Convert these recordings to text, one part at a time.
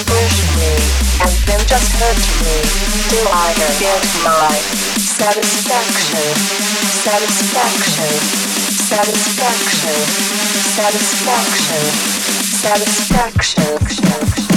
and push me, and then just hurt me, till I get my satisfaction, satisfaction, satisfaction, satisfaction, satisfaction. satisfaction.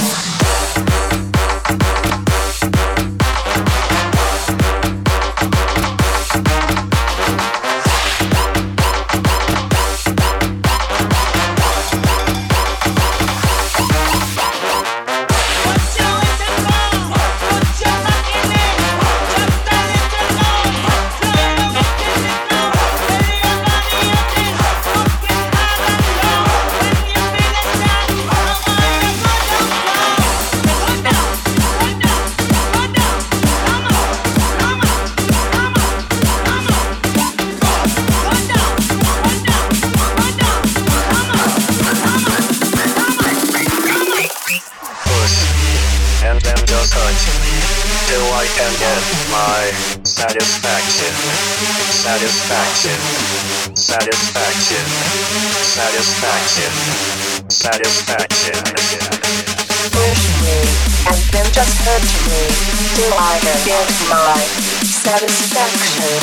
liner gives my satisfaction,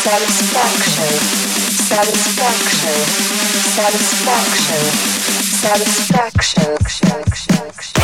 satisfaction, satisfaction, satisfaction. satisfaction.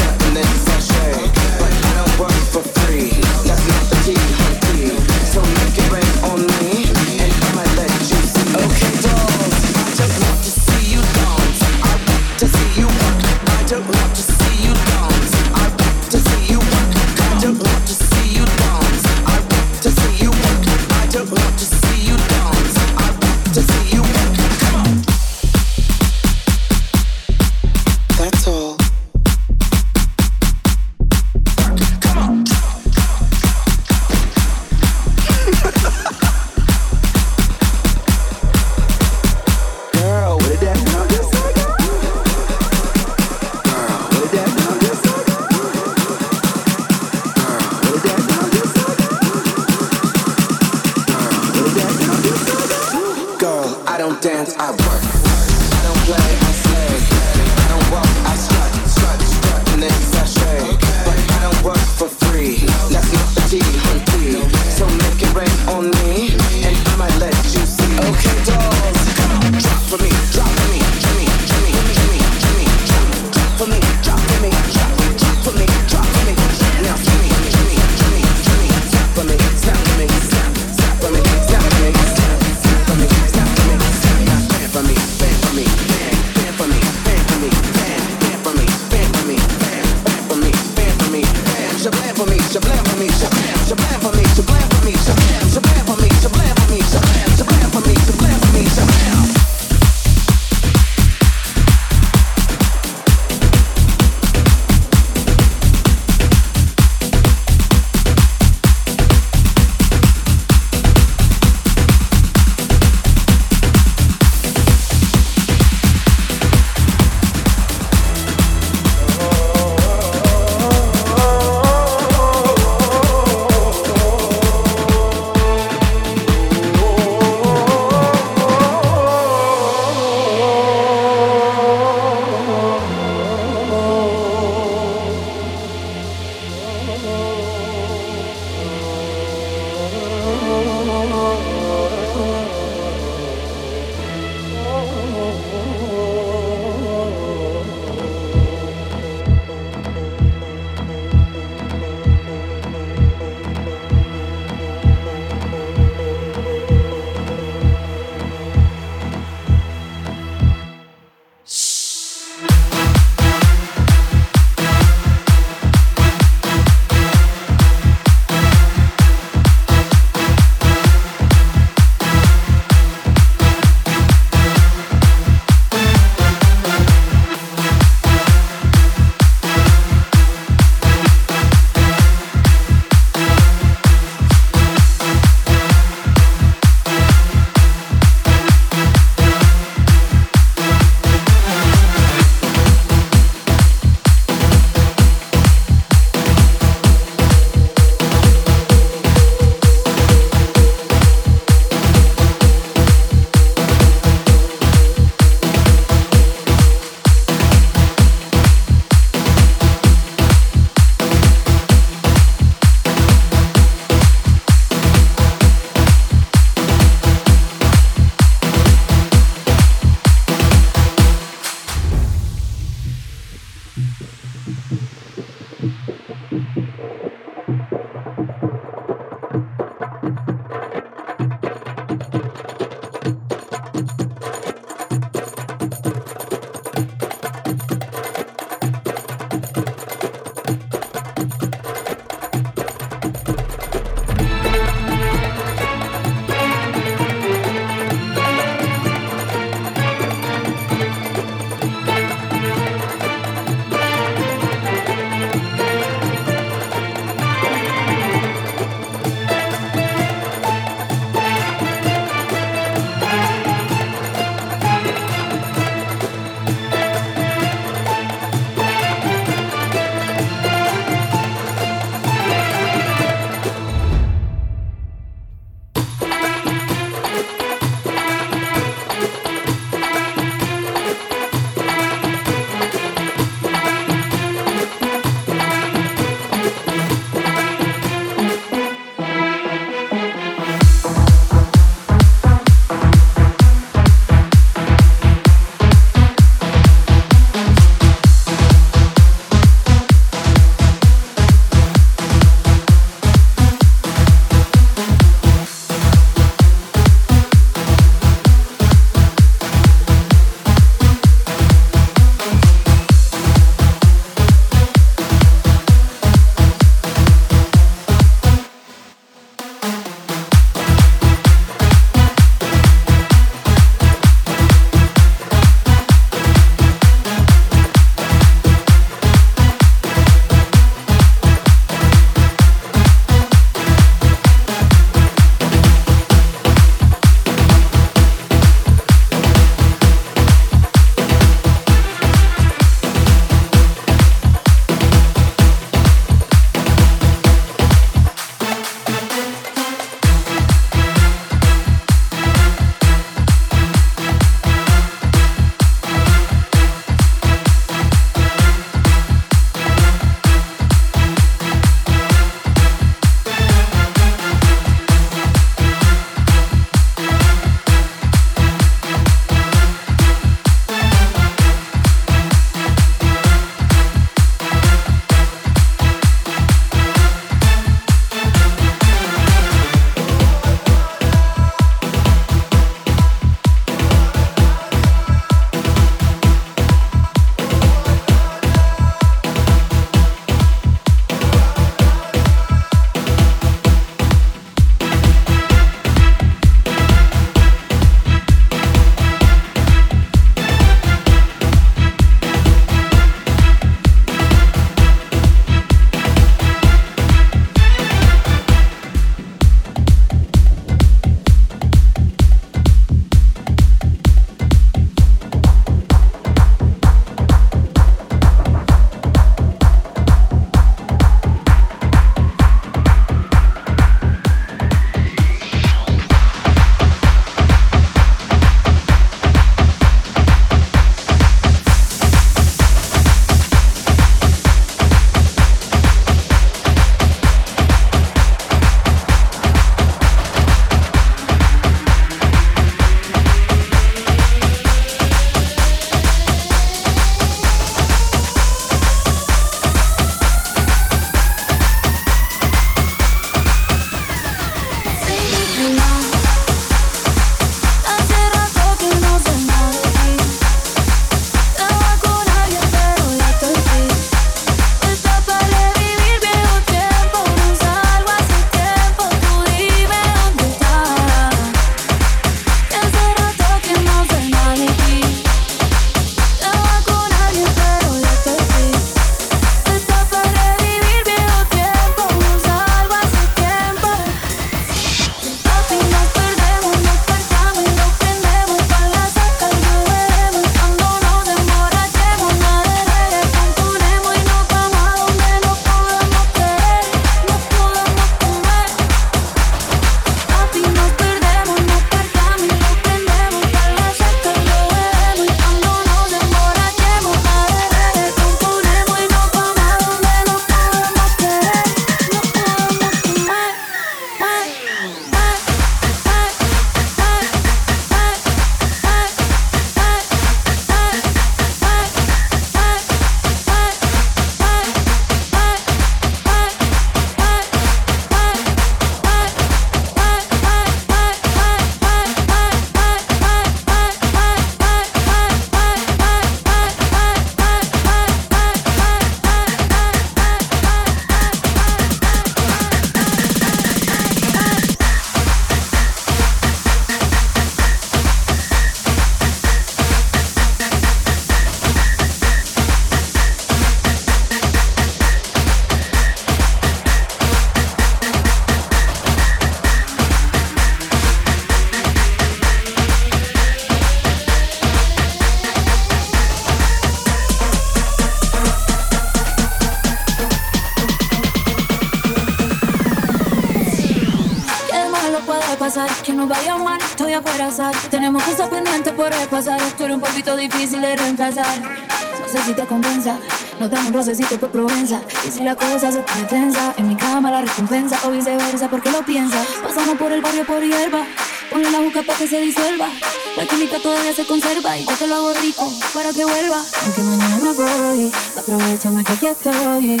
necesito provenza. Y si la cosa se pone en mi cama la recompensa o viceversa, porque lo piensa. Pasamos por el barrio por hierba, ponle la juca para que se disuelva. La química todavía se conserva y yo te lo hago rico para que vuelva. Aunque mañana no voy, aprovechame que aquí estoy.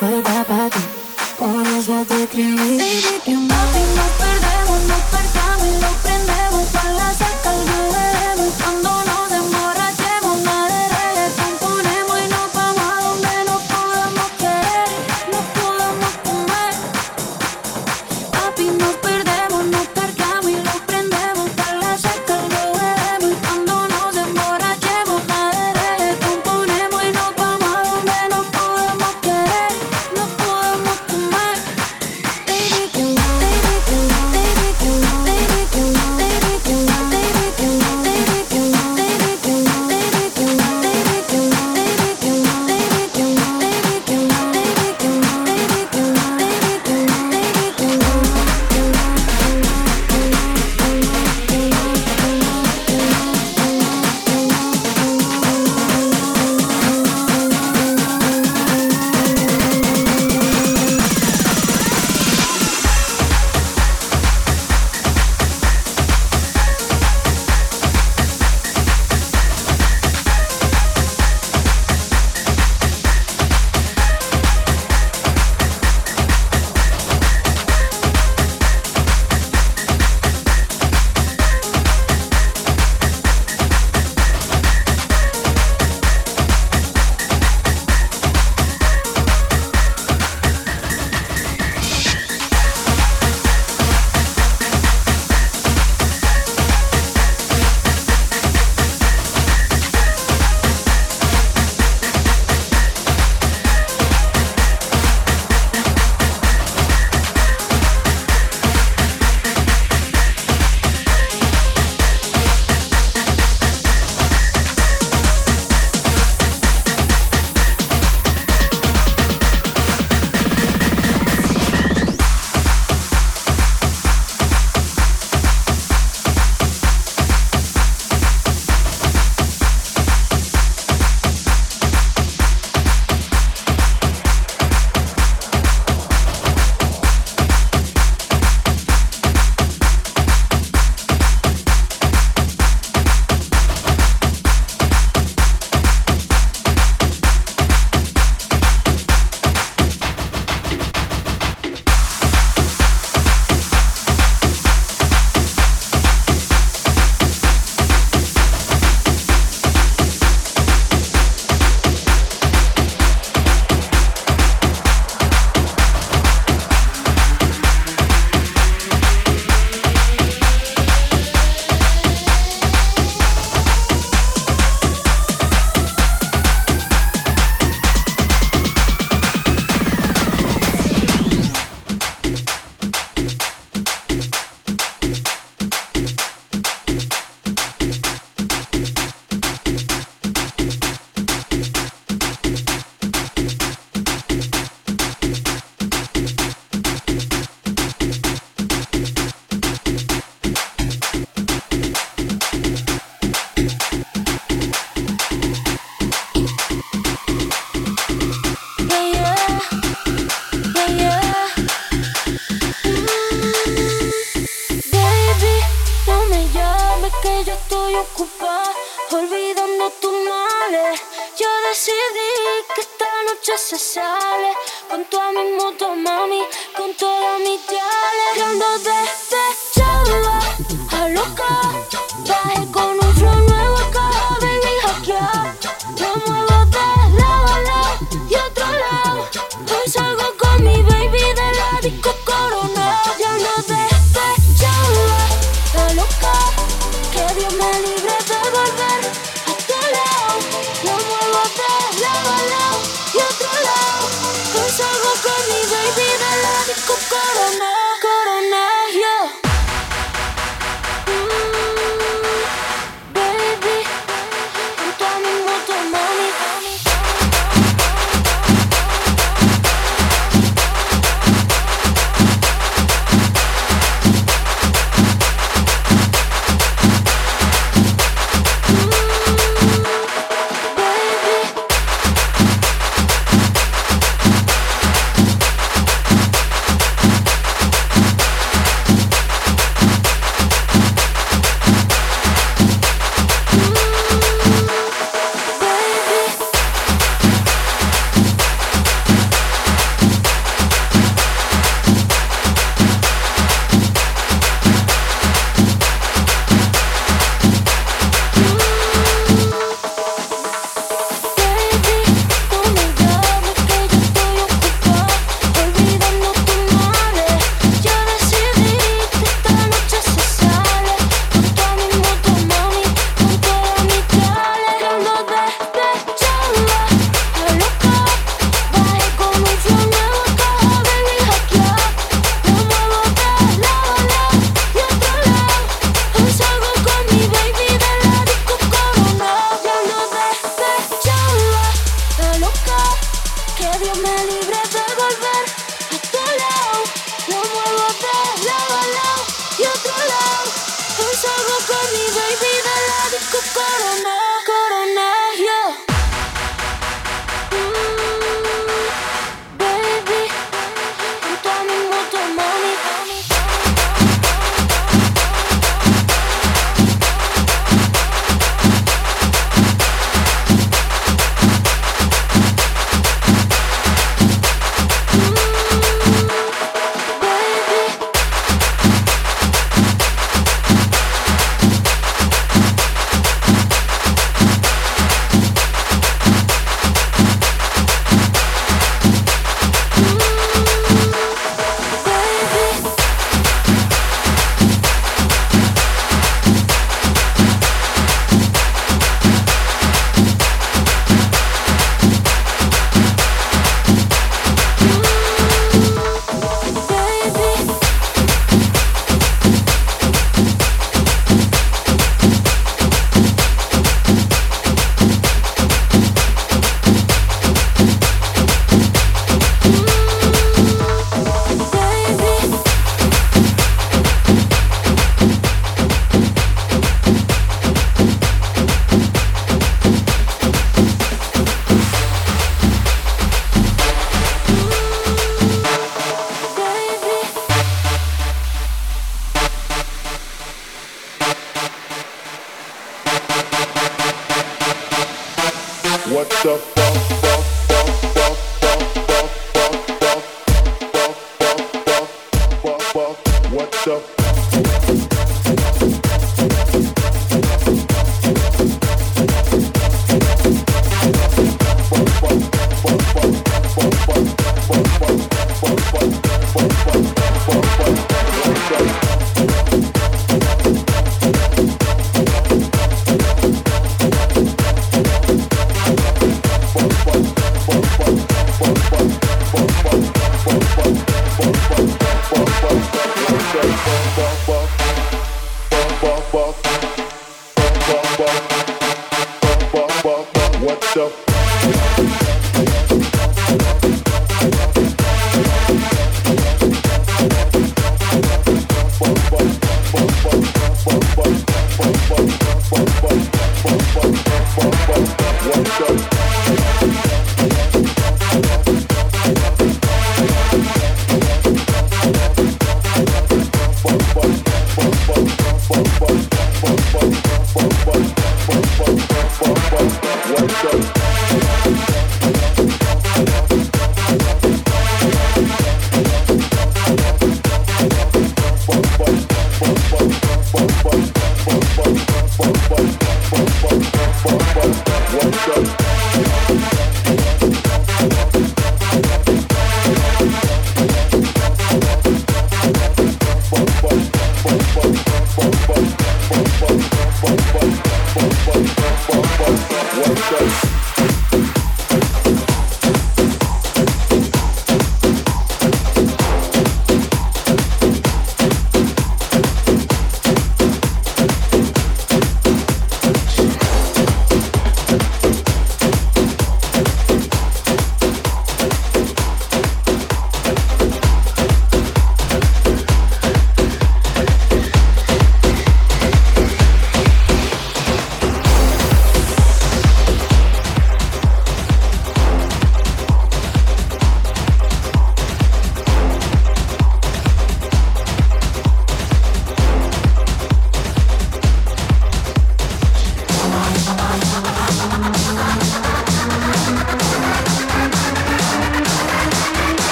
Para ti, por eso te escribí.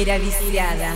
era viciada.